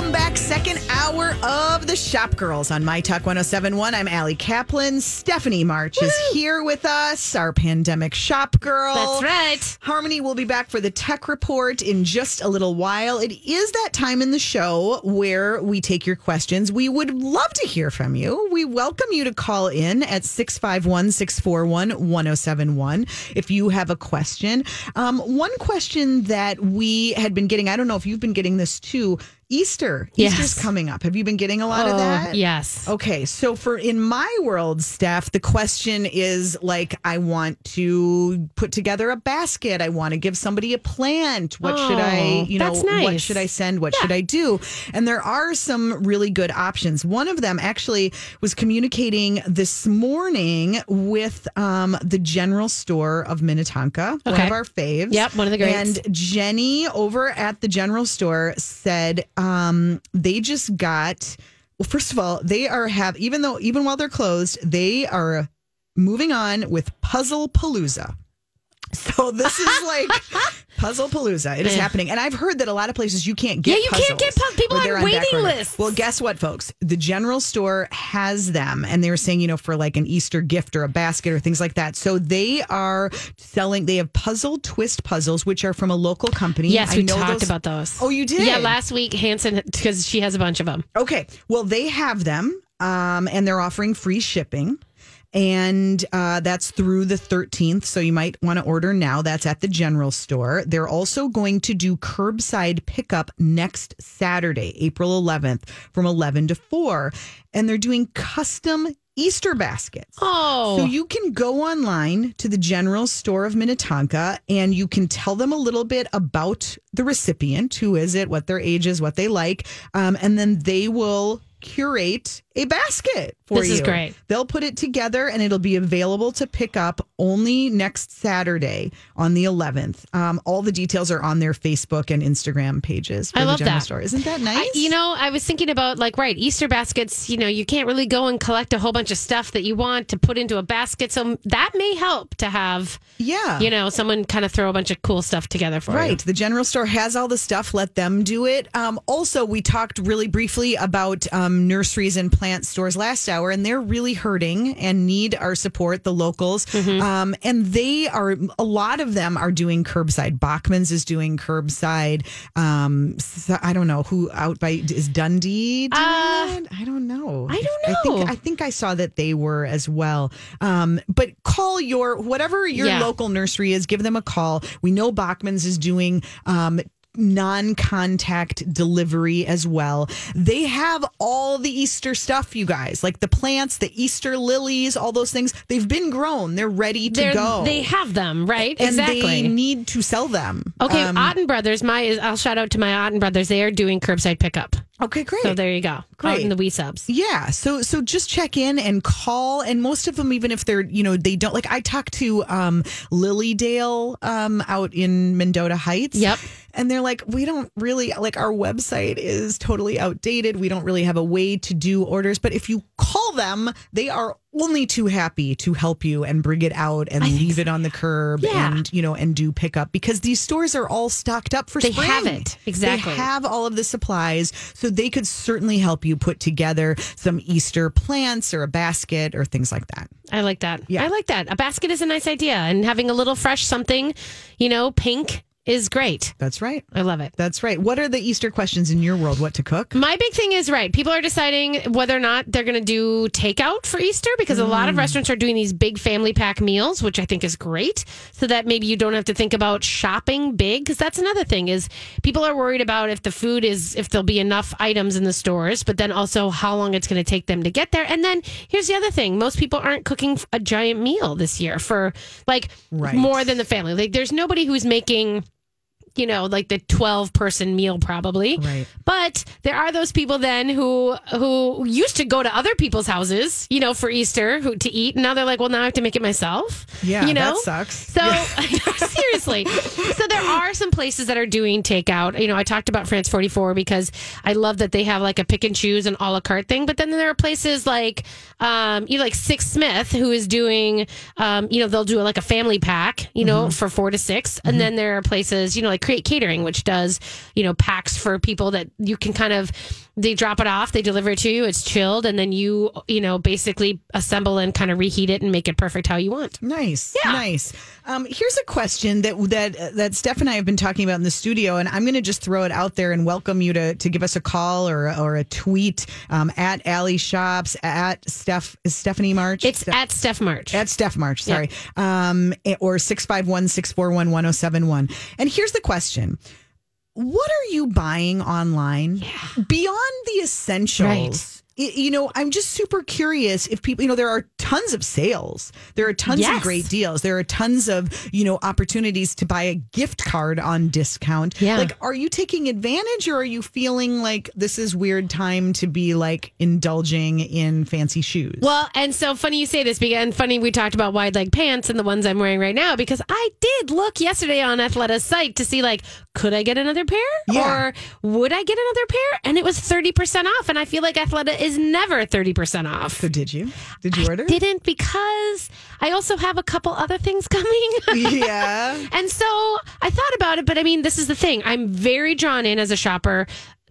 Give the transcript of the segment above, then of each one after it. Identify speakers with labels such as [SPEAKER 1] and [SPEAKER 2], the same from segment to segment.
[SPEAKER 1] Welcome back, second hour of the Shop Girls on My Talk 1071. I'm Allie Kaplan. Stephanie March is here with us, our pandemic shop girl.
[SPEAKER 2] That's right.
[SPEAKER 1] Harmony will be back for the tech report in just a little while. It is that time in the show where we take your questions. We would love to hear from you. We welcome you to call in at 651 641 1071 if you have a question. Um, one question that we had been getting, I don't know if you've been getting this too. Easter.
[SPEAKER 2] Yes.
[SPEAKER 1] Easter's coming up. Have you been getting a lot of
[SPEAKER 2] Oh,
[SPEAKER 1] that?
[SPEAKER 2] yes.
[SPEAKER 1] Okay, so for in my world, Steph, the question is like, I want to put together a basket. I want to give somebody a plant. What should I,
[SPEAKER 2] Oh,
[SPEAKER 1] you know,
[SPEAKER 2] that's
[SPEAKER 1] what should I send? What should I do? And there are some really good options. One of them actually was communicating this morning with um, the general store of Minnetonka, one of our faves.
[SPEAKER 2] Yep, one of the greats.
[SPEAKER 1] And Jenny over at the general store said um, they just got. Well, first of all, they are have even though even while they're closed, they are moving on with Puzzle Palooza. So this is like Puzzle Palooza. It is
[SPEAKER 2] Yeah.
[SPEAKER 1] happening, and I've heard that a lot of places you can't get.
[SPEAKER 2] Yeah, you can't get
[SPEAKER 1] puzzles,
[SPEAKER 2] people
[SPEAKER 1] or
[SPEAKER 2] on waiting lists.
[SPEAKER 1] Well, guess what, folks? The general store has them, and they were saying, you know, for like an Easter gift or a basket or things like that. So they are selling. They have puzzle twist puzzles, which are from a local company.
[SPEAKER 2] Yes,
[SPEAKER 1] I
[SPEAKER 2] we
[SPEAKER 1] know
[SPEAKER 2] talked
[SPEAKER 1] those-
[SPEAKER 2] about those.
[SPEAKER 1] Oh, you did?
[SPEAKER 2] Yeah, last week Hanson because she has a bunch of them.
[SPEAKER 1] Okay. Well, they have them, um, and they're offering free shipping. And uh, that's through the 13th. So you might want to order now. That's at the general store. They're also going to do curbside pickup next Saturday, April 11th, from 11 to 4. And they're doing custom Easter baskets.
[SPEAKER 2] Oh,
[SPEAKER 1] So you can go online to the general store of Minnetonka and you can tell them a little bit about the recipient, who is it, what their age is, what they like, um, and then they will curate a basket for
[SPEAKER 2] This
[SPEAKER 1] you.
[SPEAKER 2] is great.
[SPEAKER 1] They'll put it together and it'll be available to pick up only next Saturday on the 11th. Um, all the details are on their Facebook and Instagram pages for
[SPEAKER 2] I
[SPEAKER 1] the
[SPEAKER 2] love
[SPEAKER 1] general
[SPEAKER 2] that.
[SPEAKER 1] store. Isn't that nice?
[SPEAKER 2] I, you know, I was thinking about like right Easter baskets. You know, you can't really go and collect a whole bunch of stuff that you want to put into a basket. So that may help to have,
[SPEAKER 1] yeah.
[SPEAKER 2] you know, someone kind of throw a bunch of cool stuff together for
[SPEAKER 1] Right.
[SPEAKER 2] you. Right.
[SPEAKER 1] The general store has all the stuff. Let them do it. Um, also, we talked really briefly about um, nurseries and plant stores last hour, and they're really hurting and need our support, the locals.
[SPEAKER 2] Mm-hmm.
[SPEAKER 1] Um, and they are, a lot of them are doing curbside. Bachman's is doing curbside. Um, so- I don't know who out by, is Dundee doing that? I don't know.
[SPEAKER 2] Uh, I don't
[SPEAKER 1] I
[SPEAKER 2] know.
[SPEAKER 1] think, I think I saw that they were as well. Um, but call your, whatever your
[SPEAKER 2] Yeah.
[SPEAKER 1] local nursery is, give them a call. We know Bachman's is doing um, non contact delivery as well. They have all the Easter stuff, you guys, like the plants, the Easter lilies, all those things. They've been grown, they're ready to
[SPEAKER 2] They're,
[SPEAKER 1] go.
[SPEAKER 2] They have them, right?
[SPEAKER 1] and
[SPEAKER 2] exactly.
[SPEAKER 1] they need to sell them.
[SPEAKER 2] okay,
[SPEAKER 1] Um,
[SPEAKER 2] Otten Brothers. My, I'll shout out to my Otten Brothers. They are doing curbside pickup.
[SPEAKER 1] Okay, great.
[SPEAKER 2] So there you go. Out
[SPEAKER 1] Great.
[SPEAKER 2] in the wee subs.
[SPEAKER 1] Yeah, so so just check in and call, and most of them, even if they're you know they don't like. I talked to um, Lilydale um, out in Mendota Heights.
[SPEAKER 2] Yep.
[SPEAKER 1] and they're like, we don't really like our website is totally outdated. We don't really have a way to do orders, but if you call them, they are only too happy to help you and bring it out and leave it on the curb
[SPEAKER 2] Yeah.
[SPEAKER 1] and you know and do pickup because these stores are all stocked up for
[SPEAKER 2] They
[SPEAKER 1] spring.
[SPEAKER 2] have it. Exactly.
[SPEAKER 1] They have all of the supplies, so they could certainly help you put together some Easter plants or a basket or things like that.
[SPEAKER 2] I like that.
[SPEAKER 1] Yeah.
[SPEAKER 2] I like that. A basket is a nice idea, and having a little fresh something, you know, pink is great.
[SPEAKER 1] That's right.
[SPEAKER 2] I love it.
[SPEAKER 1] That's right. What are the Easter questions in your world? What to cook?
[SPEAKER 2] My big thing is right. People are deciding whether or not they're going to do takeout for Easter because a lot of mm. restaurants are doing these big family pack meals, which I think is great. So that maybe you don't have to think about shopping big because that's another thing is people are worried about if the food is if there'll be enough items in the stores, but then also how long it's going to take them to get there. And then here's the other thing: most people aren't cooking a giant meal this year for like
[SPEAKER 1] Right.
[SPEAKER 2] more than the family. Like there's nobody who's making you know, like the 12 person meal probably.
[SPEAKER 1] Right.
[SPEAKER 2] But there are those people then who who used to go to other people's houses, you know, for Easter who, to eat. And now they're like, well, now I have to make it myself.
[SPEAKER 1] Yeah,
[SPEAKER 2] you know?
[SPEAKER 1] that sucks.
[SPEAKER 2] So seriously, so there are some places that are doing takeout. You know, I talked about France 44 because I love that they have like a pick and choose and a la carte thing. But then there are places like, um, you know, like Six Smith who is doing, um, you know, they'll do like a family pack, you know, for four to 6 And then there are places, you know, like like Create Catering, which does, you know, packs for people that you can kind of they drop it off, they deliver it to you, it's chilled, and then you, you know, basically assemble and kind of reheat it and make it perfect how you want.
[SPEAKER 1] Nice, yeah. nice. Um, here's a question that that that Steph and I have been talking about in the studio, and I'm going to just throw it out there and welcome you to to give us a call or or a tweet um, at Allie Shops at Steph is Stephanie March.
[SPEAKER 2] It's at Steph March.
[SPEAKER 1] At Steph March. Sorry, um, or six five one six four one one zero seven one. And here's the question what are you buying online
[SPEAKER 2] yeah.
[SPEAKER 1] beyond the essentials? Right you know, I'm just super curious if people, you know, there are tons of sales. There are tons yes. of great deals. There are tons of, you know, opportunities to buy a gift card on discount.
[SPEAKER 2] Yeah.
[SPEAKER 1] Like, are you taking advantage or are you feeling like this is weird time to be like indulging in fancy shoes?
[SPEAKER 2] Well, and so funny you say this, and funny we talked about wide leg pants and the ones I'm wearing right now because I did look yesterday on Athleta's site to see like, could I get another pair?
[SPEAKER 1] Yeah.
[SPEAKER 2] Or would I get another pair? And it was 30% off. And I feel like Athleta is never 30% off.
[SPEAKER 1] So did you? Did you order?
[SPEAKER 2] I didn't because I also have a couple other things coming.
[SPEAKER 1] yeah.
[SPEAKER 2] and so I thought about it, but I mean, this is the thing. I'm very drawn in as a shopper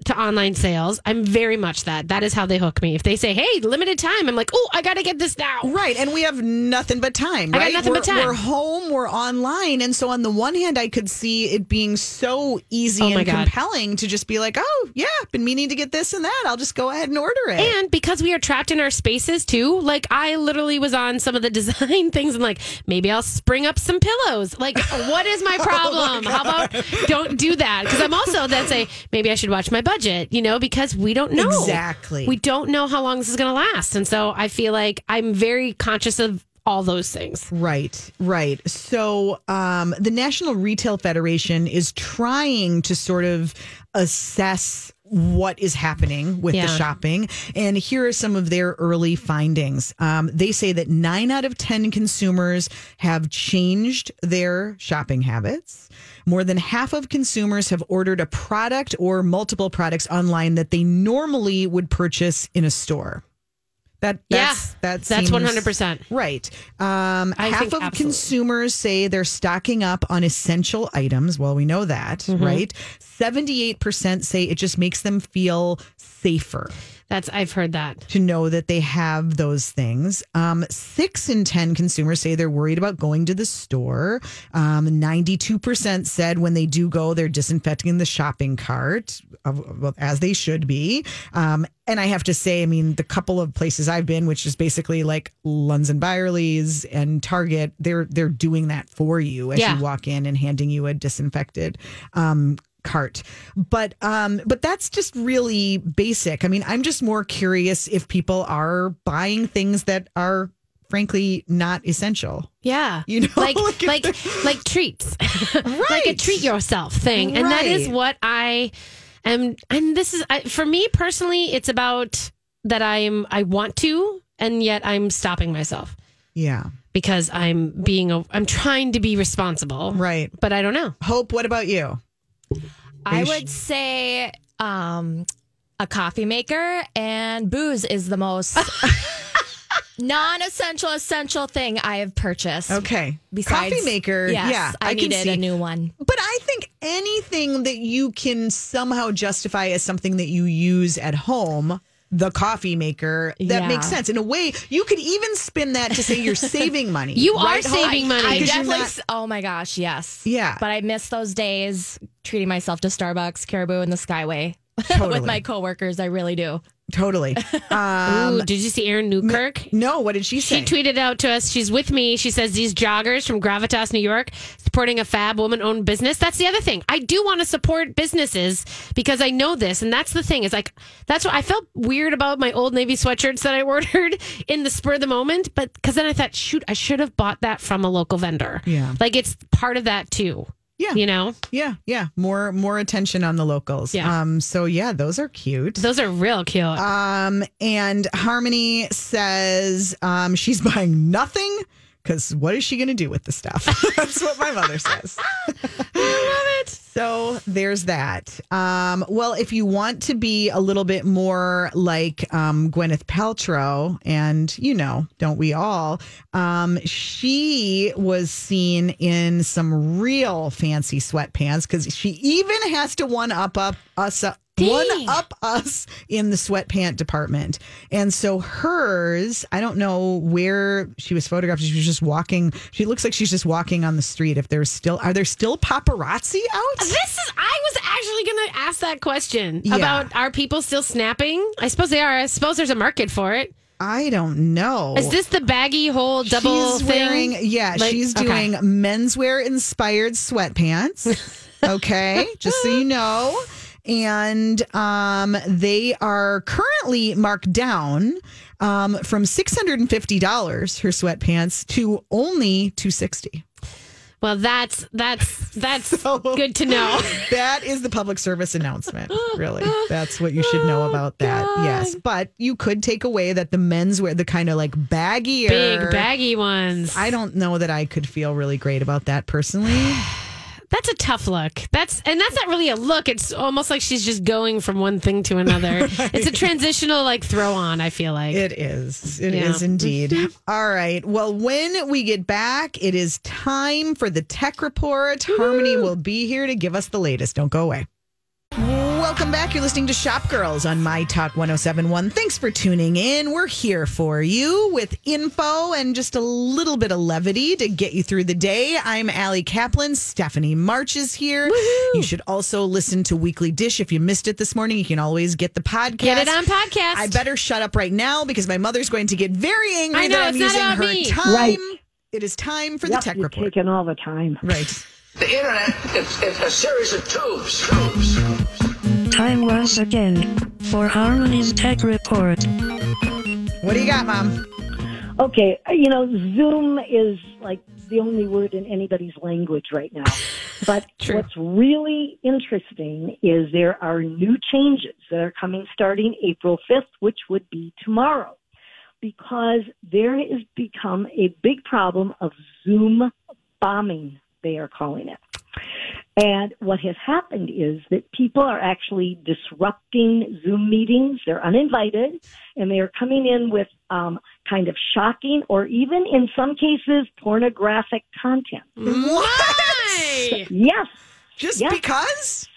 [SPEAKER 2] to online sales. I'm very much that. That is how they hook me. If they say, "Hey, limited time," I'm like, "Oh, I got to get this now."
[SPEAKER 1] Right, and we have nothing but time. Right?
[SPEAKER 2] I got nothing
[SPEAKER 1] we're,
[SPEAKER 2] but time.
[SPEAKER 1] We're home. We're online, and so on the one hand, I could see it being so easy
[SPEAKER 2] oh
[SPEAKER 1] and compelling to just be like, "Oh, yeah, been meaning to get this and that. I'll just go ahead and order it."
[SPEAKER 2] And because we are trapped in our spaces too, like I literally was on some of the design things and like maybe I'll spring up some pillows. Like, what is my problem? oh my how about don't do that? Because I'm also then say maybe I should watch my budget. You know because we don't know.
[SPEAKER 1] Exactly.
[SPEAKER 2] We don't know how long this is going to last. And so I feel like I'm very conscious of all those things.
[SPEAKER 1] Right, right. So um, the National Retail Federation is trying to sort of assess what is happening with yeah. the shopping. And here are some of their early findings. Um, they say that nine out of 10 consumers have changed their shopping habits. More than half of consumers have ordered a product or multiple products online that they normally would purchase in a store. That that's
[SPEAKER 2] yeah, that that's one hundred percent
[SPEAKER 1] right. Um, half of absolutely. consumers say they're stocking up on essential items. Well, we know that, mm-hmm. right? Seventy eight percent say it just makes them feel safer.
[SPEAKER 2] That's I've heard that
[SPEAKER 1] to know that they have those things. Um, six in ten consumers say they're worried about going to the store. Um, Ninety-two percent said when they do go, they're disinfecting the shopping cart, uh, as they should be. Um, and I have to say, I mean, the couple of places I've been, which is basically like Lunds and Byerly's and Target, they're they're doing that for you as yeah. you walk in and handing you a disinfected um, cart. But um but that's just really basic. I mean i'm just more curious if people are buying things that are frankly not essential.
[SPEAKER 2] Yeah.
[SPEAKER 1] You know
[SPEAKER 2] like like like like treats. Right. like a treat yourself thing. And right. that is what i am and this is I, for me personally it's about that i'm i want to and yet i'm stopping myself.
[SPEAKER 1] Yeah.
[SPEAKER 2] Because i'm being a i'm trying to be responsible.
[SPEAKER 1] Right.
[SPEAKER 2] But i don't know.
[SPEAKER 1] Hope what about you
[SPEAKER 3] I would say um, a coffee maker and booze is the most non-essential essential thing I have purchased.
[SPEAKER 1] Okay. Besides, coffee maker.
[SPEAKER 3] Yes,
[SPEAKER 1] yeah,
[SPEAKER 3] I, I needed a new one.
[SPEAKER 1] But I think anything that you can somehow justify as something that you use at home the coffee maker. That yeah. makes sense. In a way, you could even spin that to say you're saving money.
[SPEAKER 2] you right? are saving money.
[SPEAKER 3] I definitely. Not, oh my gosh, yes.
[SPEAKER 1] Yeah.
[SPEAKER 3] But I miss those days treating myself to Starbucks, Caribou, and the Skyway totally. with my coworkers. I really do.
[SPEAKER 1] Totally.
[SPEAKER 2] Um, Ooh, did you see Erin Newkirk?
[SPEAKER 1] No, what did she say?
[SPEAKER 2] She tweeted out to us. She's with me. She says these joggers from Gravitas, New York, supporting a fab woman owned business. That's the other thing. I do want to support businesses because I know this. And that's the thing is like, that's what I felt weird about my old Navy sweatshirts that I ordered in the spur of the moment. But because then I thought, shoot, I should have bought that from a local vendor.
[SPEAKER 1] Yeah.
[SPEAKER 2] Like it's part of that too.
[SPEAKER 1] Yeah.
[SPEAKER 2] You know?
[SPEAKER 1] Yeah, yeah. More more attention on the locals.
[SPEAKER 2] Yeah.
[SPEAKER 1] Um, so yeah, those are cute.
[SPEAKER 2] Those are real cute.
[SPEAKER 1] Um, and Harmony says um she's buying nothing because what is she gonna do with the stuff? That's what my mother says.
[SPEAKER 2] I love it.
[SPEAKER 1] So there's that. Um, well, if you want to be a little bit more like um, Gwyneth Paltrow, and you know, don't we all? Um, she was seen in some real fancy sweatpants because she even has to one up up us up one up us in the sweatpant department. And so hers, I don't know where she was photographed. She was just walking. She looks like she's just walking on the street. If there's still, are there still paparazzi out?
[SPEAKER 2] This is, I was actually going to ask that question yeah. about are people still snapping? I suppose they are. I suppose there's a market for it.
[SPEAKER 1] I don't know.
[SPEAKER 2] Is this the baggy whole double
[SPEAKER 1] she's
[SPEAKER 2] thing?
[SPEAKER 1] Wearing, yeah, like, she's doing okay. menswear inspired sweatpants. okay, just so you know and um, they are currently marked down um, from six hundred and fifty dollars her sweatpants to only two sixty.
[SPEAKER 2] Well, that's that's that's so, good to know.
[SPEAKER 1] That is the public service announcement. Really, that's what you should know oh, about that. God. Yes, but you could take away that the men's wear the kind of like baggy,
[SPEAKER 2] big baggy ones.
[SPEAKER 1] I don't know that I could feel really great about that personally.
[SPEAKER 2] That's a tough look. That's and that's not really a look. It's almost like she's just going from one thing to another. right. It's a transitional like throw on, I feel like.
[SPEAKER 1] It is. It yeah. is indeed. All right. Well, when we get back, it is time for the tech report. Woo-hoo. Harmony will be here to give us the latest. Don't go away. Welcome back. You're listening to Shop Girls on My Talk 1071. Thanks for tuning in. We're here for you with info and just a little bit of levity to get you through the day. I'm Allie Kaplan. Stephanie March is here. Woo-hoo. You should also listen to Weekly Dish. If you missed it this morning, you can always get the podcast.
[SPEAKER 2] Get it on podcast.
[SPEAKER 1] I better shut up right now because my mother's going to get very angry know, that I'm using her me. time.
[SPEAKER 4] Right.
[SPEAKER 1] It is time for
[SPEAKER 4] yep,
[SPEAKER 1] the tech
[SPEAKER 4] you're
[SPEAKER 1] report.
[SPEAKER 4] Taking all the time.
[SPEAKER 1] Right.
[SPEAKER 5] The internet, it's, it's a series of tubes. tubes.
[SPEAKER 6] Time once again for Harmony's Tech Report.
[SPEAKER 1] What do you got, Mom?
[SPEAKER 4] Okay, uh, you know, Zoom is like the only word in anybody's language right now. But what's really interesting is there are new changes that are coming starting April 5th, which would be tomorrow, because there has become a big problem of Zoom bombing they are calling it. And what has happened is that people are actually disrupting Zoom meetings. They're uninvited and they are coming in with um, kind of shocking or even in some cases pornographic content.
[SPEAKER 2] Why?
[SPEAKER 4] yes.
[SPEAKER 1] Just
[SPEAKER 4] yes.
[SPEAKER 1] because?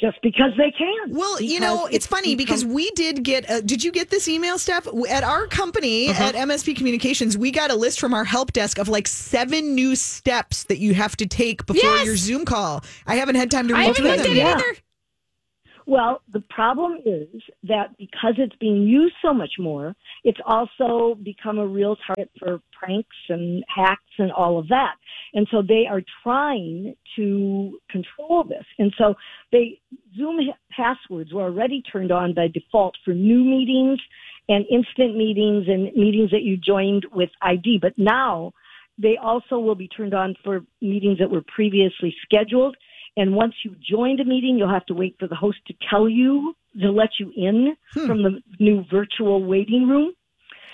[SPEAKER 4] Just because they can.
[SPEAKER 1] Well, because you know, it's, it's funny because we did get. A, did you get this email, Steph? At our company uh-huh. at MSP Communications, we got a list from our help desk of like seven new steps that you have to take before yes! your Zoom call. I haven't had time to read through them.
[SPEAKER 4] Yeah. Either. Well, the problem is that because it's being used so much more, it's also become a real target for pranks and hacks and all of that. And so they are trying to control this. And so they, Zoom passwords were already turned on by default for new meetings and instant meetings and meetings that you joined with ID. But now they also will be turned on for meetings that were previously scheduled and once you joined a meeting, you'll have to wait for the host to tell you to let you in hmm. from the new virtual waiting room.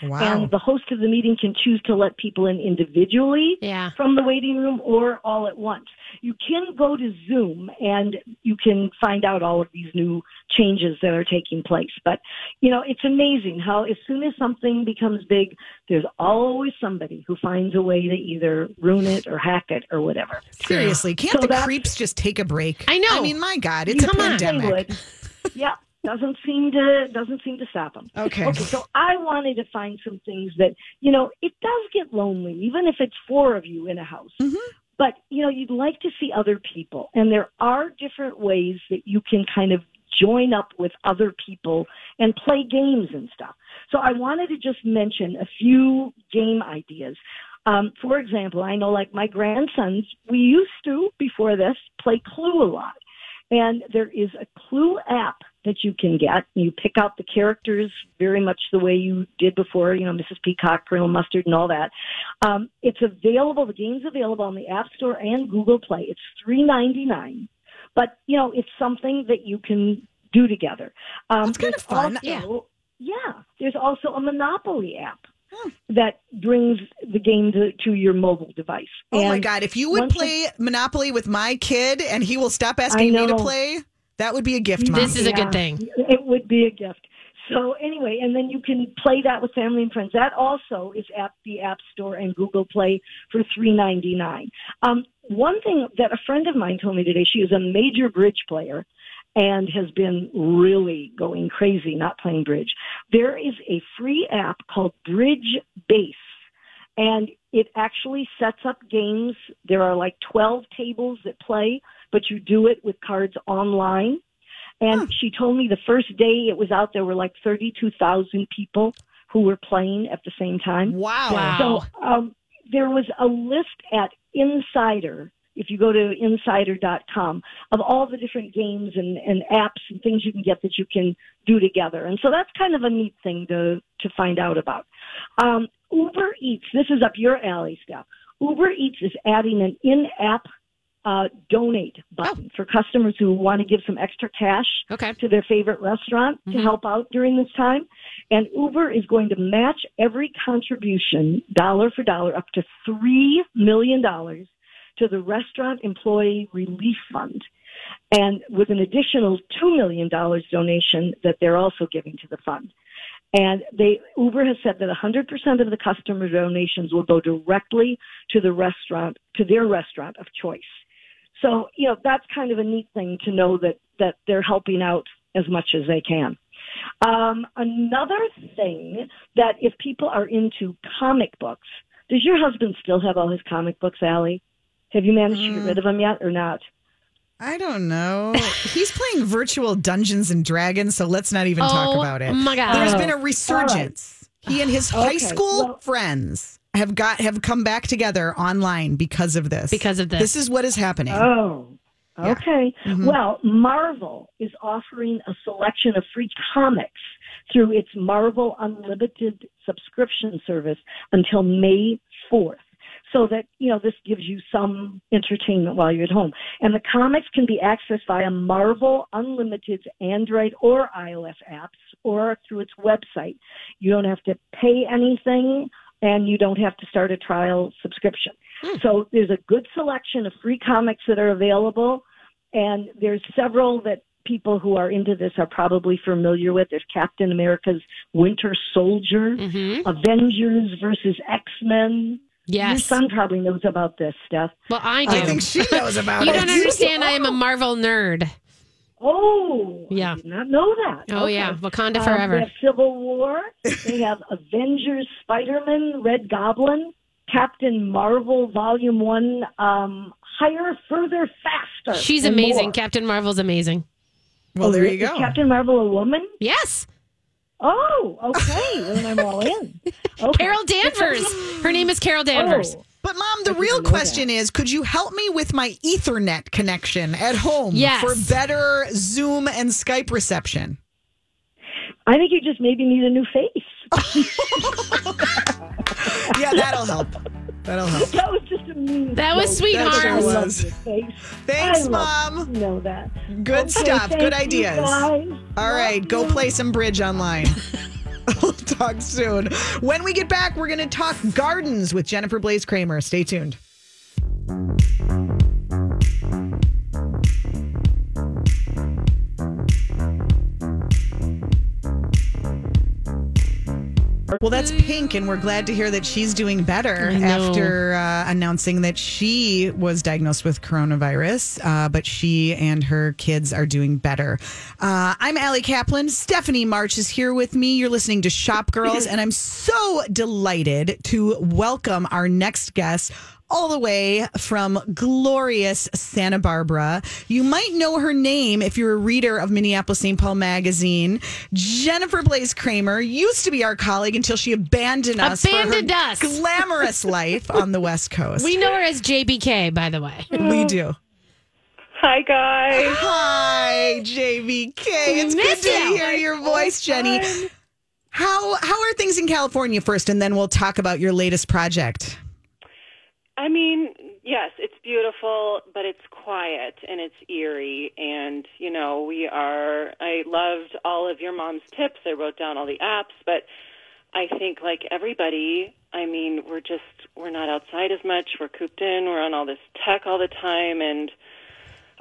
[SPEAKER 4] Wow. And the host of the meeting can choose to let people in individually
[SPEAKER 2] yeah.
[SPEAKER 4] from the waiting room or all at once. You can go to Zoom and you can find out all of these new changes that are taking place. But, you know, it's amazing how as soon as something becomes big, there's always somebody who finds a way to either ruin it or hack it or whatever.
[SPEAKER 1] Seriously, can't so the creeps just take a break?
[SPEAKER 2] I know.
[SPEAKER 1] I mean, my God, it's a pandemic.
[SPEAKER 4] yeah doesn't seem to doesn't seem to stop them.
[SPEAKER 1] Okay.
[SPEAKER 4] Okay. So I wanted to find some things that you know it does get lonely, even if it's four of you in a house. Mm-hmm. But you know you'd like to see other people, and there are different ways that you can kind of join up with other people and play games and stuff. So I wanted to just mention a few game ideas. Um, for example, I know like my grandsons, we used to before this play Clue a lot. And there is a Clue app that you can get. You pick out the characters very much the way you did before, you know, Mrs. Peacock, Colonel Mustard, and all that. Um, it's available. The game's available on the App Store and Google Play. It's three ninety nine, but you know, it's something that you can do together.
[SPEAKER 1] Um, it's kind of fun.
[SPEAKER 4] Also, yeah. Yeah. There's also a Monopoly app. That brings the game to, to your mobile device.
[SPEAKER 1] Oh my God. If you would
[SPEAKER 4] once
[SPEAKER 1] play Monopoly with my kid and he will stop asking me to play, that would be a gift, Mom.
[SPEAKER 2] This is a
[SPEAKER 4] Yeah,
[SPEAKER 2] good thing.
[SPEAKER 4] It would be a gift. So anyway, and then you can play that with family and friends. That also is at the App Store and Google Play for three ninety nine. Um, one thing that a friend of mine told me today, she is a major bridge player and has been really going crazy not playing bridge. There is a free app called Bridge Base and it actually sets up games. There are like 12 tables that play, but you do it with cards online. And she told me the first day it was out, there were like 32,000 people who were playing at the same time.
[SPEAKER 1] wow.
[SPEAKER 2] Wow.
[SPEAKER 4] So um, there was a list at Insider, if you go to insider.com, of all the different games and, and apps and things you can get that you can do together. And so that's kind of a neat thing to, to find out about. Um, Uber Eats, this is up your alley, Steph. Uber Eats is adding an in-app uh, donate button for customers who want to give some extra cash
[SPEAKER 2] Okay.
[SPEAKER 4] to their favorite restaurant to help out during this time. And Uber is going to match every contribution dollar for dollar up to $3 million to the Restaurant Employee Relief Fund. And with an additional $2 million donation that they're also giving to the fund. And they, Uber has said that 100% of the customer donations will go directly to the restaurant, to their restaurant of choice. So, you know, that's kind of a neat thing to know that, that they're helping out as much as they can. Um, another thing that if people are into comic books, does your husband still have all his comic books, Allie? Have you managed to get mm. rid of him yet or not?
[SPEAKER 1] I don't know. He's playing virtual Dungeons and Dragons, so let's not even talk
[SPEAKER 2] Oh,
[SPEAKER 1] about it.
[SPEAKER 2] Oh, my God.
[SPEAKER 1] There's been a resurgence. He and his high
[SPEAKER 4] Okay,
[SPEAKER 1] school
[SPEAKER 4] well-
[SPEAKER 1] friends have got have come back together online because of this.
[SPEAKER 2] Because of this.
[SPEAKER 1] This is what is happening.
[SPEAKER 4] Oh,
[SPEAKER 1] Yeah.
[SPEAKER 4] okay. Mm-hmm. Well, Marvel is offering a selection of free comics through its Marvel Unlimited subscription service until May 4th. So that, you know, this gives you some entertainment while you're at home. And the comics can be accessed via Marvel Unlimited's Android or iOS apps or through its website. You don't have to pay anything and you don't have to start a trial subscription. So there's a good selection of free comics that are available, and there's several that people who are into this are probably familiar with. There's Captain America's Winter Soldier,
[SPEAKER 2] Mm-hmm.
[SPEAKER 4] Avengers versus X Men. Your
[SPEAKER 2] Yes.
[SPEAKER 4] son probably knows about this stuff.
[SPEAKER 2] Well, I do.
[SPEAKER 1] I think she knows about
[SPEAKER 2] you
[SPEAKER 1] it.
[SPEAKER 2] You don't understand. I am a Marvel nerd.
[SPEAKER 4] Oh,
[SPEAKER 2] Yeah.
[SPEAKER 4] I did not know that.
[SPEAKER 2] Oh
[SPEAKER 4] Okay.
[SPEAKER 2] yeah, Wakanda
[SPEAKER 4] Um,
[SPEAKER 2] forever.
[SPEAKER 4] they have Civil War. they have Avengers, Spider Man, Red Goblin, Captain Marvel, Volume One, um, Higher, Further, Faster.
[SPEAKER 2] She's amazing.
[SPEAKER 4] more.
[SPEAKER 2] Captain Marvel's amazing.
[SPEAKER 1] well, there you
[SPEAKER 4] Is
[SPEAKER 1] go.
[SPEAKER 4] Captain Marvel a woman?
[SPEAKER 2] Yes.
[SPEAKER 4] Oh, okay. then I'm all in. Okay.
[SPEAKER 2] Carol Danvers. Her name is Carol oh. Danvers.
[SPEAKER 4] Oh,
[SPEAKER 1] But mom, the real question is, could you help me with my Ethernet connection at home
[SPEAKER 2] Yes.
[SPEAKER 1] for better Zoom and Skype reception?
[SPEAKER 4] I think you just maybe need a new face.
[SPEAKER 1] Yeah, that'll help. That'll help.
[SPEAKER 4] that was just a mean.
[SPEAKER 2] That was
[SPEAKER 4] joke.
[SPEAKER 2] sweetheart.
[SPEAKER 4] I
[SPEAKER 1] That sure
[SPEAKER 4] love
[SPEAKER 1] was.
[SPEAKER 4] your.
[SPEAKER 1] Thanks,
[SPEAKER 4] I love
[SPEAKER 1] Mom.
[SPEAKER 4] You know that.
[SPEAKER 1] Good
[SPEAKER 4] Okay,
[SPEAKER 1] stuff.
[SPEAKER 4] thank
[SPEAKER 1] Good
[SPEAKER 4] you,
[SPEAKER 1] ideas.
[SPEAKER 4] guys.
[SPEAKER 1] All right,
[SPEAKER 4] Love
[SPEAKER 1] go
[SPEAKER 4] you.
[SPEAKER 1] play some bridge online. we'll talk soon. When we get back, we're going to talk gardens with Jennifer Blaise Kramer. Stay tuned. Well, that's Pink, and we're glad to hear that she's doing better after uh, announcing that she was diagnosed with coronavirus, uh, but she and her kids are doing better. Uh, I'm Allie Kaplan. Stephanie March is here with me. You're listening to Shop Girls, and I'm so delighted to welcome our next guest all the way from glorious Santa Barbara. You might know her name if you're a reader of Minneapolis St. Paul magazine. Jennifer Blaise Kramer used to be our colleague until she abandoned us
[SPEAKER 2] Abandoned
[SPEAKER 1] for her
[SPEAKER 2] us.
[SPEAKER 1] glamorous life on the West Coast.
[SPEAKER 2] We know her as JBK, by the way.
[SPEAKER 1] we oh. do.
[SPEAKER 7] Hi, guys.
[SPEAKER 1] Hi, JBK. It's good to
[SPEAKER 2] you.
[SPEAKER 1] hear your voice, Jenny. How how are things in California first, and then we'll talk about your latest project.
[SPEAKER 7] I mean, yes, it's beautiful, but it's quiet and it's eerie. And, you know, we are, I loved all of your mom's tips. I wrote down all the apps, but I think, like everybody, I mean, we're just we're not outside as much. We're cooped in. We're on all this tech all the time, and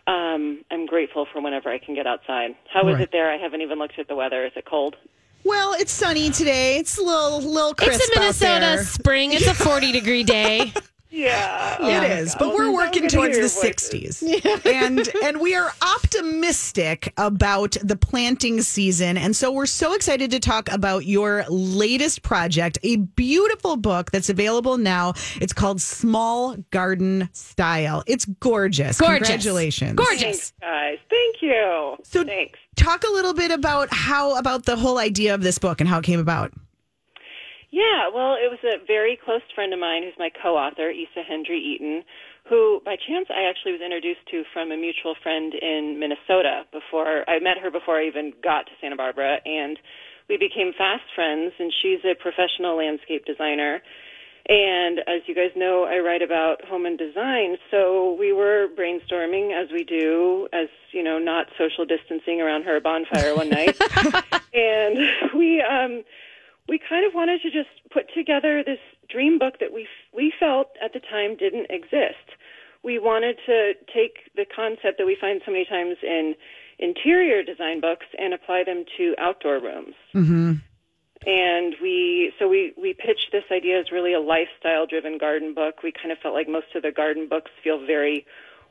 [SPEAKER 7] um, I'm grateful for whenever I can get outside. How is
[SPEAKER 1] Right.
[SPEAKER 7] it there? I haven't even looked at the weather. Is it cold?
[SPEAKER 1] Well, it's sunny today. It's a little little crisp
[SPEAKER 2] It's a
[SPEAKER 1] out
[SPEAKER 2] Minnesota
[SPEAKER 1] there.
[SPEAKER 2] spring. It's a 40 degree day.
[SPEAKER 7] Yeah,
[SPEAKER 1] It is, but we're working towards the 60s. and and we are optimistic about the planting season. And so we're so excited to talk about your latest project, a beautiful book that's available now. It's called Small Garden Style. It's gorgeous.
[SPEAKER 2] Gorgeous.
[SPEAKER 1] Congratulations.
[SPEAKER 2] Gorgeous.
[SPEAKER 7] Thanks, guys. Thank you.
[SPEAKER 1] So-
[SPEAKER 7] Thanks.
[SPEAKER 1] Talk a little bit about how about the whole idea of this book and how it came about.
[SPEAKER 7] Yeah, well, it was a very close friend of mine who's my co-author, Isa Hendry Eaton, who by chance I actually was introduced to from a mutual friend in Minnesota before I met her before I even got to Santa Barbara and we became fast friends and she's a professional landscape designer. And as you guys know, I write about home and design. So we were brainstorming as we do, as you know, not social distancing around her bonfire one night. and we um we kind of wanted to just put together this dream book that we we felt at the time didn't exist. We wanted to take the concept that we find so many times in interior design books and apply them to outdoor rooms.
[SPEAKER 1] Mm-hmm.
[SPEAKER 7] And we so we we pitched this idea as really a lifestyle driven garden book. We kind of felt like most of the garden books feel very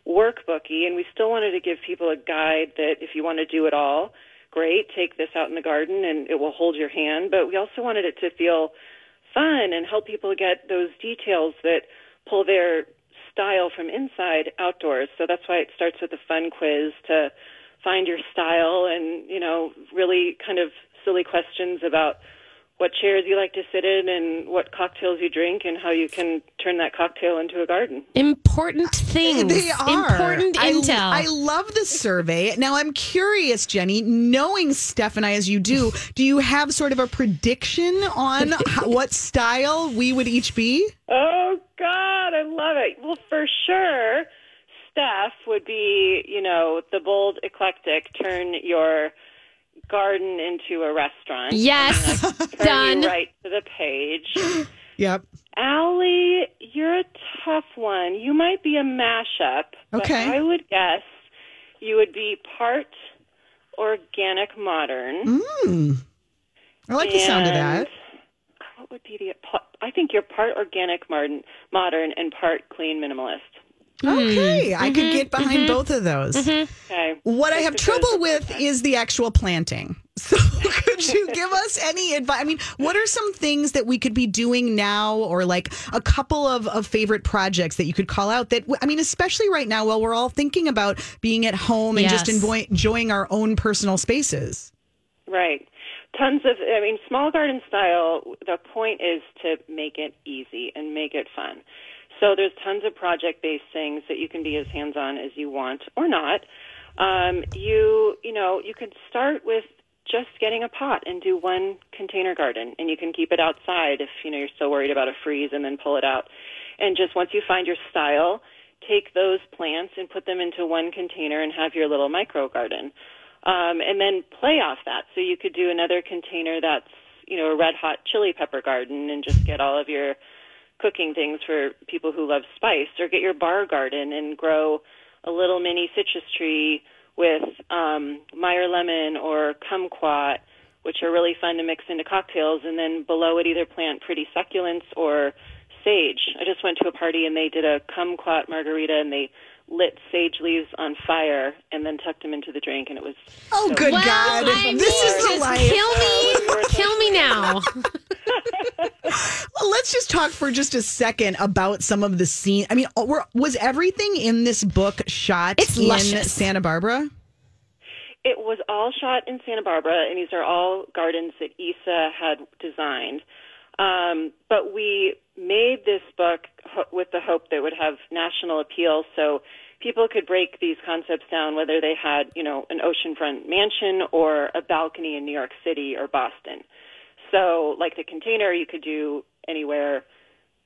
[SPEAKER 7] workbooky and we still wanted to give people a guide that if you want to do it all, great, take this out in the garden and it will hold your hand, but we also wanted it to feel fun and help people get those details that pull their style from inside outdoors. So that's why it starts with a fun quiz to find your style and, you know, really kind of silly questions about what chairs you like to sit in and what cocktails you drink and how you can turn that cocktail into a garden.
[SPEAKER 2] Important things.
[SPEAKER 1] They are
[SPEAKER 2] Important
[SPEAKER 1] I-
[SPEAKER 2] intel.
[SPEAKER 1] I, love the survey. Now I'm curious, Jenny, knowing Steph and I as you do, do you have sort of a prediction on how, what style we would each be?
[SPEAKER 7] Oh God, I love it. Well, for sure, Steph would be, you know, the bold eclectic. Turn your garden into a restaurant.
[SPEAKER 2] yes.
[SPEAKER 7] Turn
[SPEAKER 2] Done.
[SPEAKER 7] you right to the page.
[SPEAKER 1] Yep.
[SPEAKER 7] Allie, you're a tough one. You might be a mashup. but
[SPEAKER 1] Okay.
[SPEAKER 7] I would guess you would be part organic modern.
[SPEAKER 1] Mm. I like the sound of that.
[SPEAKER 7] What would be the? I think you're part organic modern, modern, and part clean minimalist.
[SPEAKER 1] Okay, mm-hmm. I
[SPEAKER 2] Mm-hmm.
[SPEAKER 1] could get behind mm-hmm. both of those. Mm-hmm.
[SPEAKER 7] Okay.
[SPEAKER 1] What I have trouble with is the actual planting. So, could you give us any advice? I mean, what are some things that we could be doing now, or like a couple of, of favorite projects that you could call out? That I mean, especially right now, while we're all thinking about being at home and just enjoy, enjoying our own personal spaces.
[SPEAKER 7] Right. Tons of, I mean, small garden style, the point is to make it easy and make it fun. So there's tons of project based things that you can be as hands on as you want or not. Um, you, you know, you could start with just getting a pot and do one container garden and you can keep it outside if, you know, you're still worried about a freeze and then pull it out. And just once you find your style, take those plants and put them into one container and have your little micro garden um, and then play off that. So you could do another container that's you know a red hot chili pepper garden and just get all of your cooking things for people who love spice, or get your bar garden and grow a little mini citrus tree with um, Meyer lemon or kumquat, which are really fun to mix into cocktails, and then below it either plant pretty succulents or sage. I just went to a party and they did a kumquat margarita and they lit sage leaves on fire and then tucked them into the drink and it was
[SPEAKER 1] Oh,
[SPEAKER 7] so
[SPEAKER 1] good
[SPEAKER 2] well,
[SPEAKER 1] God!
[SPEAKER 2] I mean,
[SPEAKER 1] this is the
[SPEAKER 2] just
[SPEAKER 1] life.
[SPEAKER 2] kill me. kill me now.
[SPEAKER 1] Well, let's just talk for just a second about some of the scene. I mean, were, was everything in this book shot
[SPEAKER 2] It's
[SPEAKER 1] in
[SPEAKER 2] luscious.
[SPEAKER 1] Santa Barbara?
[SPEAKER 7] It was all shot in Santa Barbara, and these are all gardens that Isa had designed. Um, but we made this book with the hope that it would have national appeal, so people could break these concepts down, whether they had, you know, an oceanfront mansion or a balcony in New York City or Boston. So, like the container, you could do anywhere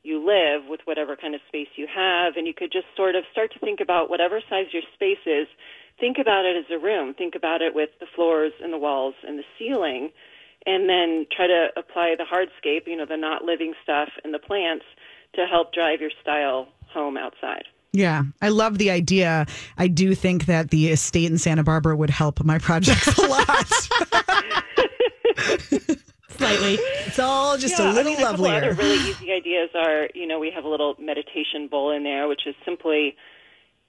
[SPEAKER 7] you live with whatever kind of space you have, and you could just sort of start to think about whatever size your space is. Think about it as a room. Think about it with the floors and the walls and the ceiling, and then try to apply the hardscape, you know, the not living stuff and the plants to help drive your style home outside.
[SPEAKER 1] Yeah, I love the idea. I do think that the estate in Santa Barbara would help my projects a lot.
[SPEAKER 2] Slightly.
[SPEAKER 1] It's all just
[SPEAKER 7] yeah,
[SPEAKER 1] a little
[SPEAKER 7] I mean, a couple
[SPEAKER 1] lovelier.
[SPEAKER 7] other really easy ideas are, you know, we have a little meditation bowl in there, which is simply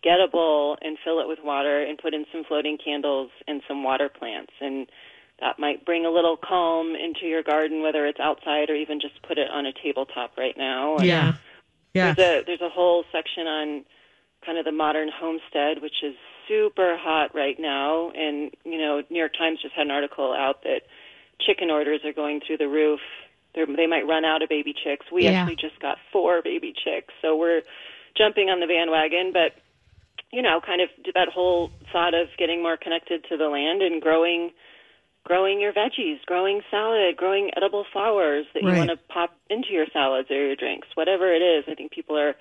[SPEAKER 7] get a bowl and fill it with water and put in some floating candles and some water plants. And that might bring a little calm into your garden, whether it's outside or even just put it on a tabletop right now. And
[SPEAKER 1] yeah. Yeah.
[SPEAKER 7] There's a there's a whole section on kind of the modern homestead, which is super hot right now. And you know, New York Times just had an article out that chicken orders are going through the roof. They're, they might run out of baby chicks. We
[SPEAKER 2] Yeah.
[SPEAKER 7] actually just got four baby chicks, so we're jumping on the bandwagon. But you know, kind of that whole thought of getting more connected to the land and growing growing your veggies, growing salad, growing edible flowers that you want to pop into your salads or your drinks, whatever it is. I think people are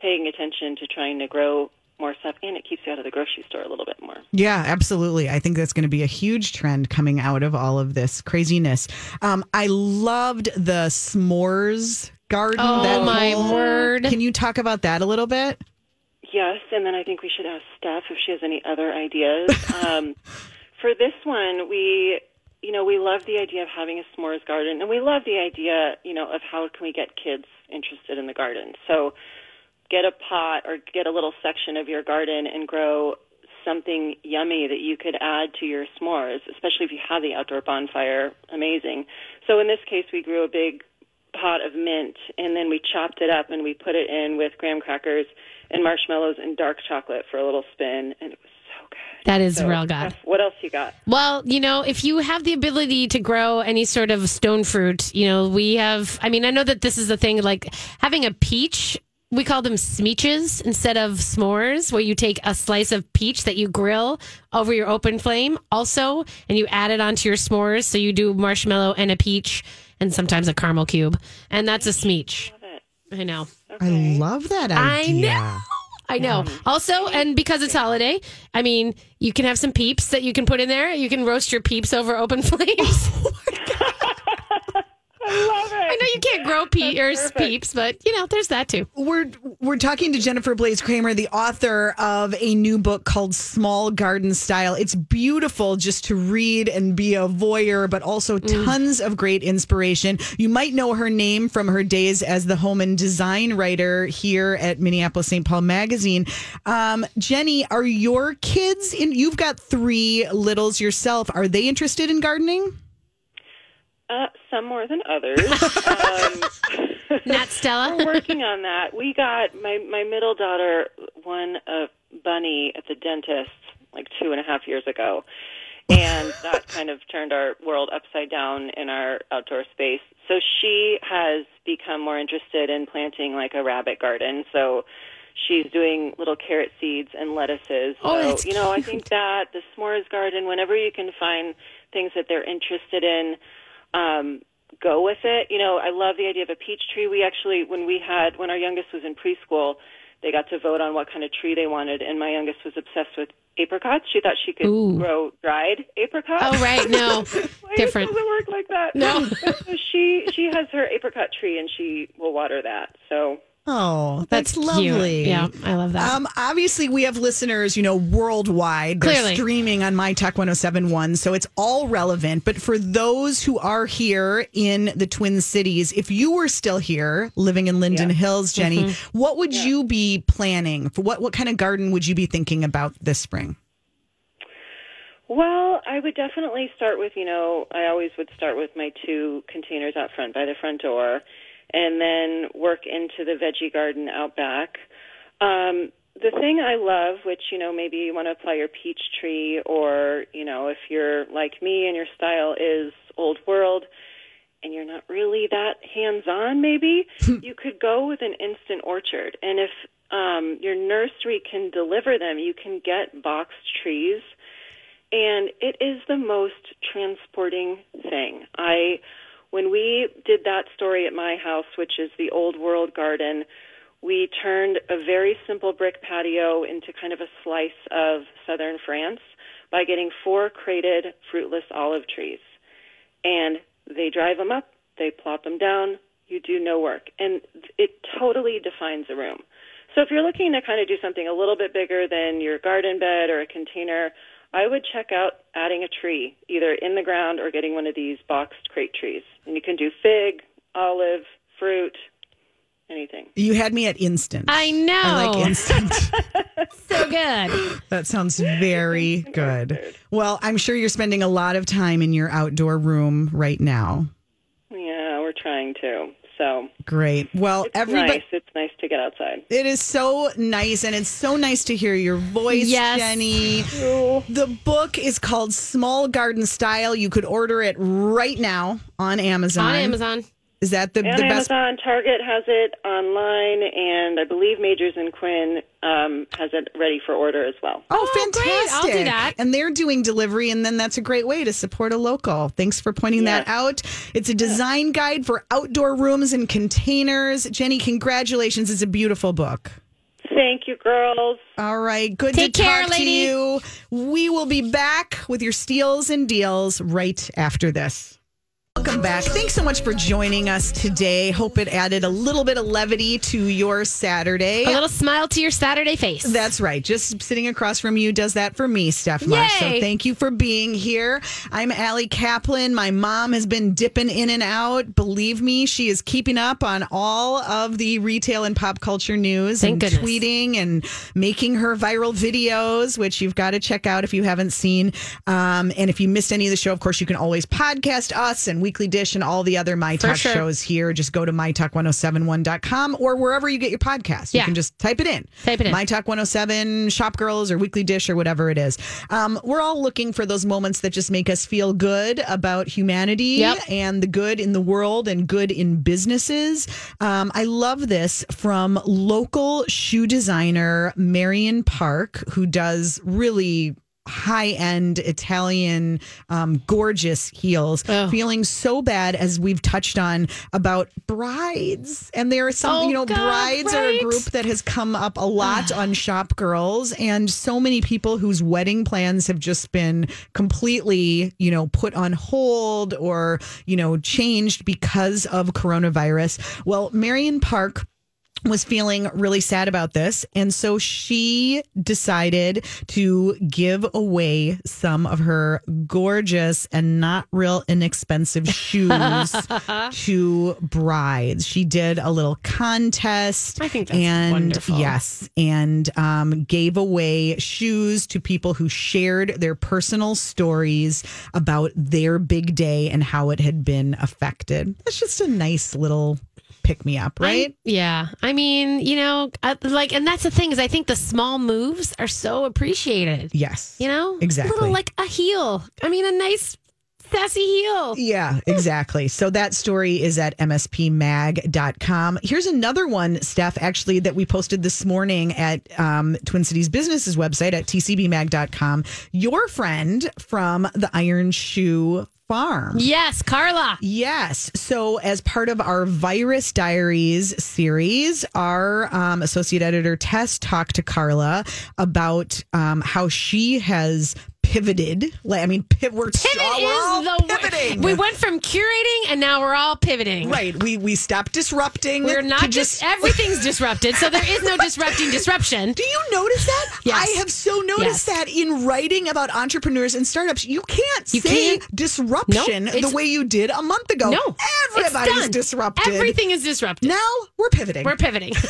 [SPEAKER 7] paying attention to trying to grow more stuff and it keeps you out of the grocery store a little bit more.
[SPEAKER 1] Yeah, absolutely. I think that's going to be a huge trend coming out of all of this craziness. Um, I loved the s'mores garden.
[SPEAKER 2] Oh,
[SPEAKER 1] that
[SPEAKER 2] my
[SPEAKER 1] whole-
[SPEAKER 2] word.
[SPEAKER 1] Can you talk about that a little bit?
[SPEAKER 7] Yes, and then I think we should ask Steph if she has any other ideas. um, for this one, we, you know, we love the idea of having a s'mores garden, and we love the idea, you know, of how can we get kids interested in the garden. So, get a pot or get a little section of your garden and grow something yummy that you could add to your s'mores, especially if you have the outdoor bonfire. Amazing. So in this case, we grew a big pot of mint and then we chopped it up and we put it in with graham crackers and marshmallows and dark chocolate for a little spin and it was so.
[SPEAKER 2] That is
[SPEAKER 7] So,
[SPEAKER 2] real good.
[SPEAKER 7] Steph, What else you got?
[SPEAKER 2] Well, you know, if you have the ability to grow any sort of stone fruit, you know, we have, I mean, I know that this is a thing like having a peach. We call them smeeches instead of s'mores, where you take a slice of peach that you grill over your open flame also, and you add it onto your s'mores. So you do marshmallow and a peach and sometimes a caramel cube. And that's a smeech.
[SPEAKER 7] Love it.
[SPEAKER 2] I know.
[SPEAKER 1] I love that
[SPEAKER 2] I
[SPEAKER 1] idea.
[SPEAKER 2] know. I know. Also, and because it's holiday, I mean, you can have some peeps that you can put in there. You can roast your peeps over open flames. Oh I love it. I know you can't grow pe- peeps, but you know, there's that too.
[SPEAKER 1] We're we're talking to Jennifer Blaise Kramer, the author of a new book called Small Garden Style. It's beautiful just to read and be a voyeur, but also tons of great inspiration. You might know her name from her days as the home and design writer here at Minneapolis St. Paul Magazine. Um, Jenny, are your kids in? You've got three littles yourself. Are they interested in gardening?
[SPEAKER 7] Uh, some more than others. um,
[SPEAKER 2] Nat Stella.
[SPEAKER 7] We're working on that. We got my my middle daughter won a bunny at the dentist like two and a half years ago, and that kind of turned our world upside down in our outdoor space. So she has become more interested in planting like a rabbit garden. So she's doing little carrot seeds and lettuces.
[SPEAKER 2] Oh,
[SPEAKER 7] so you know, I think that the s'mores garden, whenever you can find things that they're interested in um, go with it. You know, I love the idea of a peach tree. We actually, when we had, when our youngest was in preschool, they got to vote on what kind of tree they wanted, and my youngest was obsessed with apricots. She thought she could
[SPEAKER 2] Ooh.
[SPEAKER 7] grow dried apricots.
[SPEAKER 2] Oh, right. No. Different.
[SPEAKER 7] It doesn't work like that.
[SPEAKER 2] No.
[SPEAKER 7] so she she has her apricot tree, and she will water that. So
[SPEAKER 1] Oh, that's,
[SPEAKER 2] Cute.
[SPEAKER 1] lovely.
[SPEAKER 2] Yeah, I love that.
[SPEAKER 1] Um, obviously, we have listeners, you know, worldwide. They're
[SPEAKER 2] Clearly.
[SPEAKER 1] streaming on My Talk 1071, so it's all relevant. But for those who are here in the Twin Cities, if you were still here living in Linden Hills, Jenny,
[SPEAKER 2] Mm-hmm.
[SPEAKER 1] what would you be planning? For what, what kind of garden would you be thinking about this spring?
[SPEAKER 7] Well, I would definitely start with, you know, I always would start with my two containers out front by the front door and then work into the veggie garden out back. Um, the thing I love, which, you know, maybe you want to apply your peach tree or, you know, if you're like me and your style is old world and you're not really that hands on, maybe, you could go with an instant orchard. And if um, your nursery can deliver them, you can get boxed trees and it is the most transporting thing. I when we did that story at my house, which is the old world garden, we turned a very simple brick patio into kind of a slice of southern France by getting four crated fruitless olive trees. And They drive them up, they plop them down, you do no work. And it totally defines a room. So if you're looking to kind of do something a little bit bigger than your garden bed or a container, I would check out adding a tree, either in the ground or getting one of these boxed crate trees. And you can do fig, olive, fruit, anything.
[SPEAKER 1] You had me at instant.
[SPEAKER 2] I know.
[SPEAKER 1] I like instant.
[SPEAKER 2] so good.
[SPEAKER 1] that sounds very good. Well, I'm sure you're spending a lot of time in your outdoor room right now.
[SPEAKER 7] Yeah, we're trying to. So
[SPEAKER 1] Great. Well,
[SPEAKER 7] it's
[SPEAKER 1] everybody.
[SPEAKER 7] nice. It's nice to get outside.
[SPEAKER 1] It is so nice, and it's so nice to hear your voice,
[SPEAKER 2] Yes.
[SPEAKER 1] Jenny. The book is called Small Garden Style. You could order it right now on Amazon.
[SPEAKER 2] On Amazon.
[SPEAKER 1] Is that the,
[SPEAKER 7] And
[SPEAKER 1] the best?
[SPEAKER 7] Amazon, Target has it online, and I believe Magers and Quinn um, has it ready for order as well.
[SPEAKER 1] Oh,
[SPEAKER 2] Oh, great.
[SPEAKER 1] fantastic.
[SPEAKER 2] I'll do that.
[SPEAKER 1] And they're doing delivery, and then that's a great way to support a local. Thanks for pointing that out. It's a design guide for outdoor rooms and containers. Jenny, congratulations. It's a beautiful book.
[SPEAKER 7] Thank you, girls.
[SPEAKER 1] All right. Good
[SPEAKER 2] Take
[SPEAKER 1] to
[SPEAKER 2] care,
[SPEAKER 1] talk
[SPEAKER 2] lady.
[SPEAKER 1] to you. We will be back with your steals and deals right after this. Welcome back. Thanks so much for joining us today. Hope it added a little bit of levity to your Saturday.
[SPEAKER 2] A little smile to your Saturday face.
[SPEAKER 1] That's right. Just sitting across from you does that for me, Steph. So thank you for being here. I'm Allie Kaplan. My mom has been dipping in and out. Believe me, she is keeping up on all of the retail and pop culture news
[SPEAKER 2] Thank
[SPEAKER 1] and
[SPEAKER 2] goodness.
[SPEAKER 1] tweeting and making her viral videos, which you've got to check out if you haven't seen. Um, and if you missed any of the show, of course, you can always podcast us and Weekly Dish and all the other My Talk
[SPEAKER 2] sure.
[SPEAKER 1] shows here. Just go to mytalk1071.com or wherever you get your podcast. You can just type it in.
[SPEAKER 2] Type it in.
[SPEAKER 1] My Talk 107, Shop Girls, or Weekly Dish, or whatever it is. Um, we're all looking for those moments that just make us feel good about humanity
[SPEAKER 2] Yep.
[SPEAKER 1] and the good in the world and good in businesses. Um, I love this from local shoe designer Marion Parke, who does really high end Italian, um, gorgeous heels.
[SPEAKER 2] Oh.
[SPEAKER 1] Feeling so bad as we've touched on about brides. And there are some,
[SPEAKER 2] Oh,
[SPEAKER 1] you know,
[SPEAKER 2] God,
[SPEAKER 1] brides are a group that has come up a lot on Shop Girls, and so many people whose wedding plans have just been completely, you know, put on hold or, you know, changed because of coronavirus. Well, Marion Parke was feeling really sad about this. And so she decided to give away some of her gorgeous and not real inexpensive shoes to brides. She did a little contest.
[SPEAKER 2] I think that's
[SPEAKER 1] and
[SPEAKER 2] wonderful.
[SPEAKER 1] yes, and um, gave away shoes to people who shared their personal stories about their big day and how it had been affected. It's just a nice little pick me up, right?
[SPEAKER 2] I- yeah. I mean, you know, I, like, and that's the thing is, I think the small moves are so appreciated.
[SPEAKER 1] yes.
[SPEAKER 2] You know,
[SPEAKER 1] Exactly.
[SPEAKER 2] A little like a heel. I mean, a nice sassy heel.
[SPEAKER 1] Yeah, exactly. So that story is at mspmag.com. Here's another one, Steph, actually, that we posted this morning at um, Twin Cities Businesses website at tcbmag.com. Your friend from the Iron Shoe Farm.
[SPEAKER 2] Yes, Carla.
[SPEAKER 1] Yes. So, as part of our Virus Diaries series, our um, associate editor Tess talked to Carla about um, how she has pivoted. Like, I mean, we're,
[SPEAKER 2] Pivot
[SPEAKER 1] all
[SPEAKER 2] is the
[SPEAKER 1] pivoting.
[SPEAKER 2] We went from curating and now we're all pivoting.
[SPEAKER 1] right. We we stopped disrupting.
[SPEAKER 2] We're not just, everything's disrupted, so there is no disrupting disruption.
[SPEAKER 1] Do you notice that?
[SPEAKER 2] Yes.
[SPEAKER 1] I have so noticed
[SPEAKER 2] Yes.
[SPEAKER 1] that in writing about entrepreneurs and startups. You can't
[SPEAKER 2] You
[SPEAKER 1] say
[SPEAKER 2] can't.
[SPEAKER 1] disruption
[SPEAKER 2] No,
[SPEAKER 1] the way you did a month ago.
[SPEAKER 2] No, it's
[SPEAKER 1] Everybody's disrupted.
[SPEAKER 2] Everything is disrupted.
[SPEAKER 1] Now we're pivoting.
[SPEAKER 2] We're pivoting.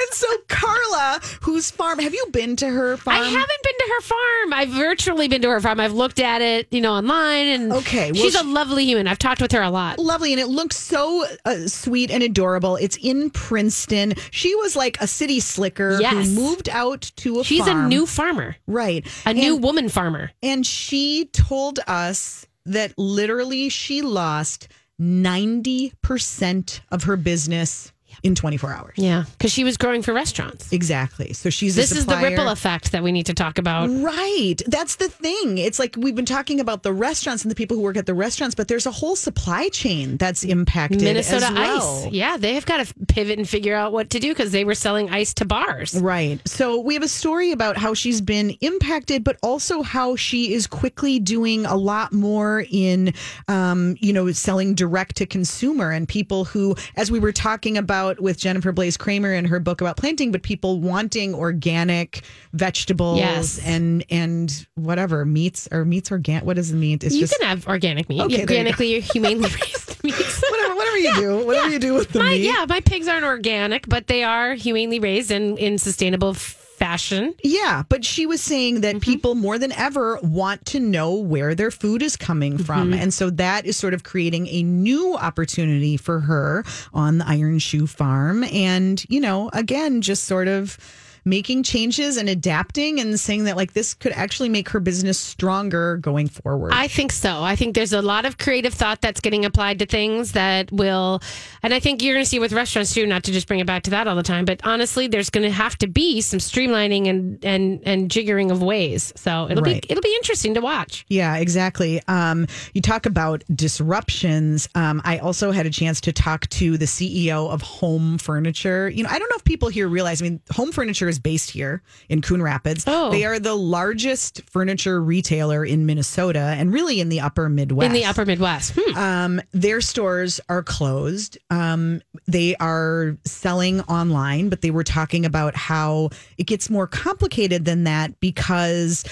[SPEAKER 1] And so Carla, whose farm have you been to her farm?
[SPEAKER 2] I haven't been to her farm. I've virtually been to her farm. I've looked at it, you know, online, and
[SPEAKER 1] Okay, well,
[SPEAKER 2] she's a lovely human. I've talked with her a lot.
[SPEAKER 1] Lovely, and it looks so uh, sweet and adorable. It's in Princeton. She was like a city slicker
[SPEAKER 2] Yes.
[SPEAKER 1] who moved out to a
[SPEAKER 2] She's
[SPEAKER 1] farm.
[SPEAKER 2] a new farmer,
[SPEAKER 1] right,
[SPEAKER 2] a new woman farmer.
[SPEAKER 1] And she told us that literally she lost 90% of her business in 24 hours.
[SPEAKER 2] Yeah, because she was growing for restaurants.
[SPEAKER 1] Exactly. So she's
[SPEAKER 2] This is the ripple effect that we need to talk about.
[SPEAKER 1] Right. That's the thing. It's like we've been talking about the restaurants and the people who work at the restaurants, but there's a whole supply chain that's impacted.
[SPEAKER 2] Minnesota
[SPEAKER 1] as well.
[SPEAKER 2] Ice. Yeah, they have got to pivot and figure out what to do because they were selling ice to bars.
[SPEAKER 1] Right. So we have a story about how she's been impacted, but also how she is quickly doing a lot more in, um, you know, selling direct to consumer and people who, as we were talking about with Jennifer Blaise Kramer in her book about planting, but people wanting organic vegetables
[SPEAKER 2] Yes.
[SPEAKER 1] and and whatever meats or meats organic. What is the meat? It's
[SPEAKER 2] you
[SPEAKER 1] just
[SPEAKER 2] can have organic meat,
[SPEAKER 1] Okay, you
[SPEAKER 2] organically or humanely raised meats.
[SPEAKER 1] whatever, whatever you do, whatever you do with the
[SPEAKER 2] my,
[SPEAKER 1] meat.
[SPEAKER 2] yeah, my pigs aren't organic, but they are humanely raised and in sustainable fashion.
[SPEAKER 1] Yeah, but she was saying that mm-hmm. people more than ever want to know where their food is coming mm-hmm. from. And so that is sort of creating a new opportunity for her on the Iron Shoe Farm. And, you know, again, just sort of making changes and adapting and saying that like this could actually make her business stronger going forward.
[SPEAKER 2] I think so. I think there's a lot of creative thought that's getting applied to things that will, and I think you're going to see with restaurants too. Not to just bring it back to that all the time, but honestly, there's going to have to be some streamlining and and and jiggering of ways. So it'll
[SPEAKER 1] Right.
[SPEAKER 2] be it'll be interesting to watch.
[SPEAKER 1] Yeah, exactly. Um, you talk about disruptions. Um, I also had a chance to talk to the CEO of HOM Furniture. You know, I don't know if people here realize. I mean, HOM Furniture is based here in Coon Rapids.
[SPEAKER 2] Oh.
[SPEAKER 1] They are the largest furniture retailer in Minnesota and really in the Upper Midwest.
[SPEAKER 2] In the Upper Midwest, Hmm.
[SPEAKER 1] Um, their stores are closed. Um, they are selling online, but they were talking about how it gets more complicated than that because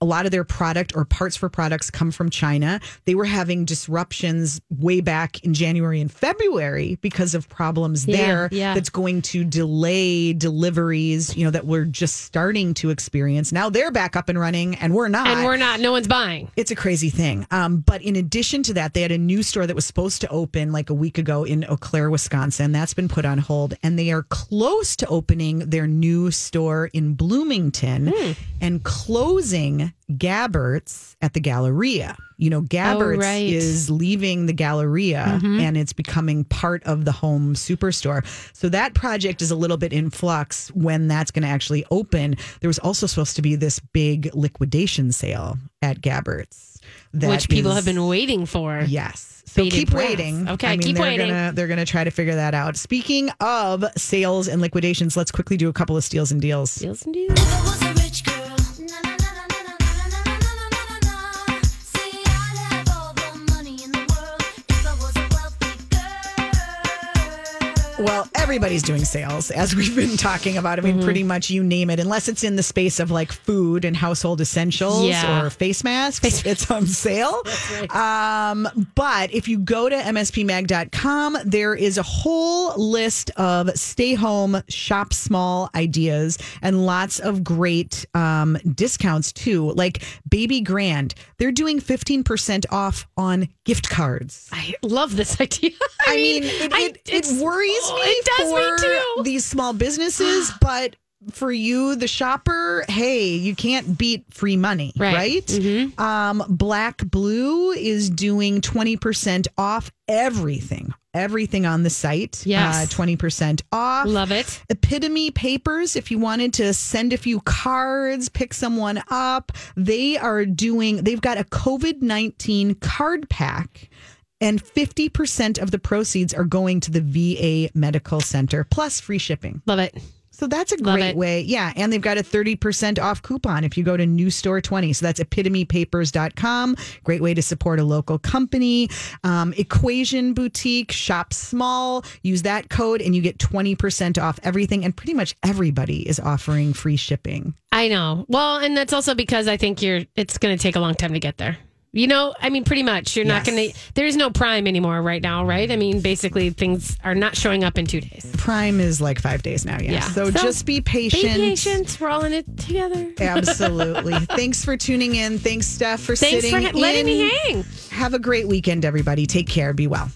[SPEAKER 1] a lot of their product or parts for products come from China. They were having disruptions way back in January and February because of problems
[SPEAKER 2] Yeah,
[SPEAKER 1] there
[SPEAKER 2] yeah.
[SPEAKER 1] that's going to delay deliveries, you know, that we're just starting to experience. Now they're back up and running and we're not
[SPEAKER 2] and we're not. No one's buying.
[SPEAKER 1] it's a crazy thing. Um, but in addition to that, they had a new store that was supposed to open like a week ago in Eau Claire, Wisconsin. That's been put on hold, and they are close to opening their new store in Bloomington and closing Gabbert's at the Galleria. You know, Gabbert's
[SPEAKER 2] right.
[SPEAKER 1] is leaving the Galleria mm-hmm. and it's becoming part of the home superstore. So that project is a little bit in flux when that's going to actually open. There was also supposed to be this big liquidation sale at Gabbert's. that
[SPEAKER 2] which people
[SPEAKER 1] is-
[SPEAKER 2] have been waiting for.
[SPEAKER 1] Yes. So keep
[SPEAKER 2] breath.
[SPEAKER 1] waiting.
[SPEAKER 2] Okay,
[SPEAKER 1] I mean,
[SPEAKER 2] keep
[SPEAKER 1] they're
[SPEAKER 2] waiting.
[SPEAKER 1] Gonna, they're gonna try to figure that out. Speaking of sales and liquidations, let's quickly do a couple of steals and deals.
[SPEAKER 2] Deals and deals.
[SPEAKER 1] Well, everybody's doing sales, as we've been talking about. I mean,
[SPEAKER 2] Mm-hmm.
[SPEAKER 1] pretty much you name it, unless it's in the space of like food and household essentials
[SPEAKER 2] Yeah.
[SPEAKER 1] or face masks, it's on sale. Um, but if you go to mspmag.com, there is a whole list of stay home, shop small ideas and lots of great um, discounts too. Like Baby Grand, they're doing 15% off on gift cards.
[SPEAKER 2] I love this idea.
[SPEAKER 1] I mean, it,
[SPEAKER 2] I-
[SPEAKER 1] it, it worries me
[SPEAKER 2] It does
[SPEAKER 1] for
[SPEAKER 2] me too.
[SPEAKER 1] these small businesses, but for you, the shopper, hey, you can't beat free money,
[SPEAKER 2] Right. Mm-hmm.
[SPEAKER 1] Um, Black Blue is doing 20% off everything, everything on the site.
[SPEAKER 2] Yes.
[SPEAKER 1] Uh, 20% off.
[SPEAKER 2] Love it.
[SPEAKER 1] Epitome Papers, if you wanted to send a few cards, pick someone up, they are doing, they've got a COVID 19 card pack. And 50% of the proceeds are going to the VA Medical Center, plus free shipping.
[SPEAKER 2] Love it.
[SPEAKER 1] So that's a
[SPEAKER 2] Love
[SPEAKER 1] great
[SPEAKER 2] it.
[SPEAKER 1] way. Yeah. And they've got a 30% off coupon if you go to New Store 20. So that's epitomepapers.com. Great way to support a local company. Um, Equation Boutique, shop small. Use that code and you get 20% off everything. And pretty much everybody is offering free shipping.
[SPEAKER 2] I know. Well, and that's also because I think you're. It's going to take a long time to get there. You know, I mean, pretty much. You're not going to. There is no Prime anymore right now, right? I mean, basically, things are not showing up in two days.
[SPEAKER 1] Prime is like five days now. Yeah.
[SPEAKER 2] Yeah.
[SPEAKER 1] So,
[SPEAKER 2] So,
[SPEAKER 1] just be patient.
[SPEAKER 2] Be
[SPEAKER 1] patient.
[SPEAKER 2] We're all in it together.
[SPEAKER 1] Absolutely. Thanks for tuning in. Thanks, Steph, for
[SPEAKER 2] Thanks
[SPEAKER 1] sitting
[SPEAKER 2] Thanks for letting
[SPEAKER 1] in.
[SPEAKER 2] me hang.
[SPEAKER 1] Have a great weekend, everybody. Take care. Be well.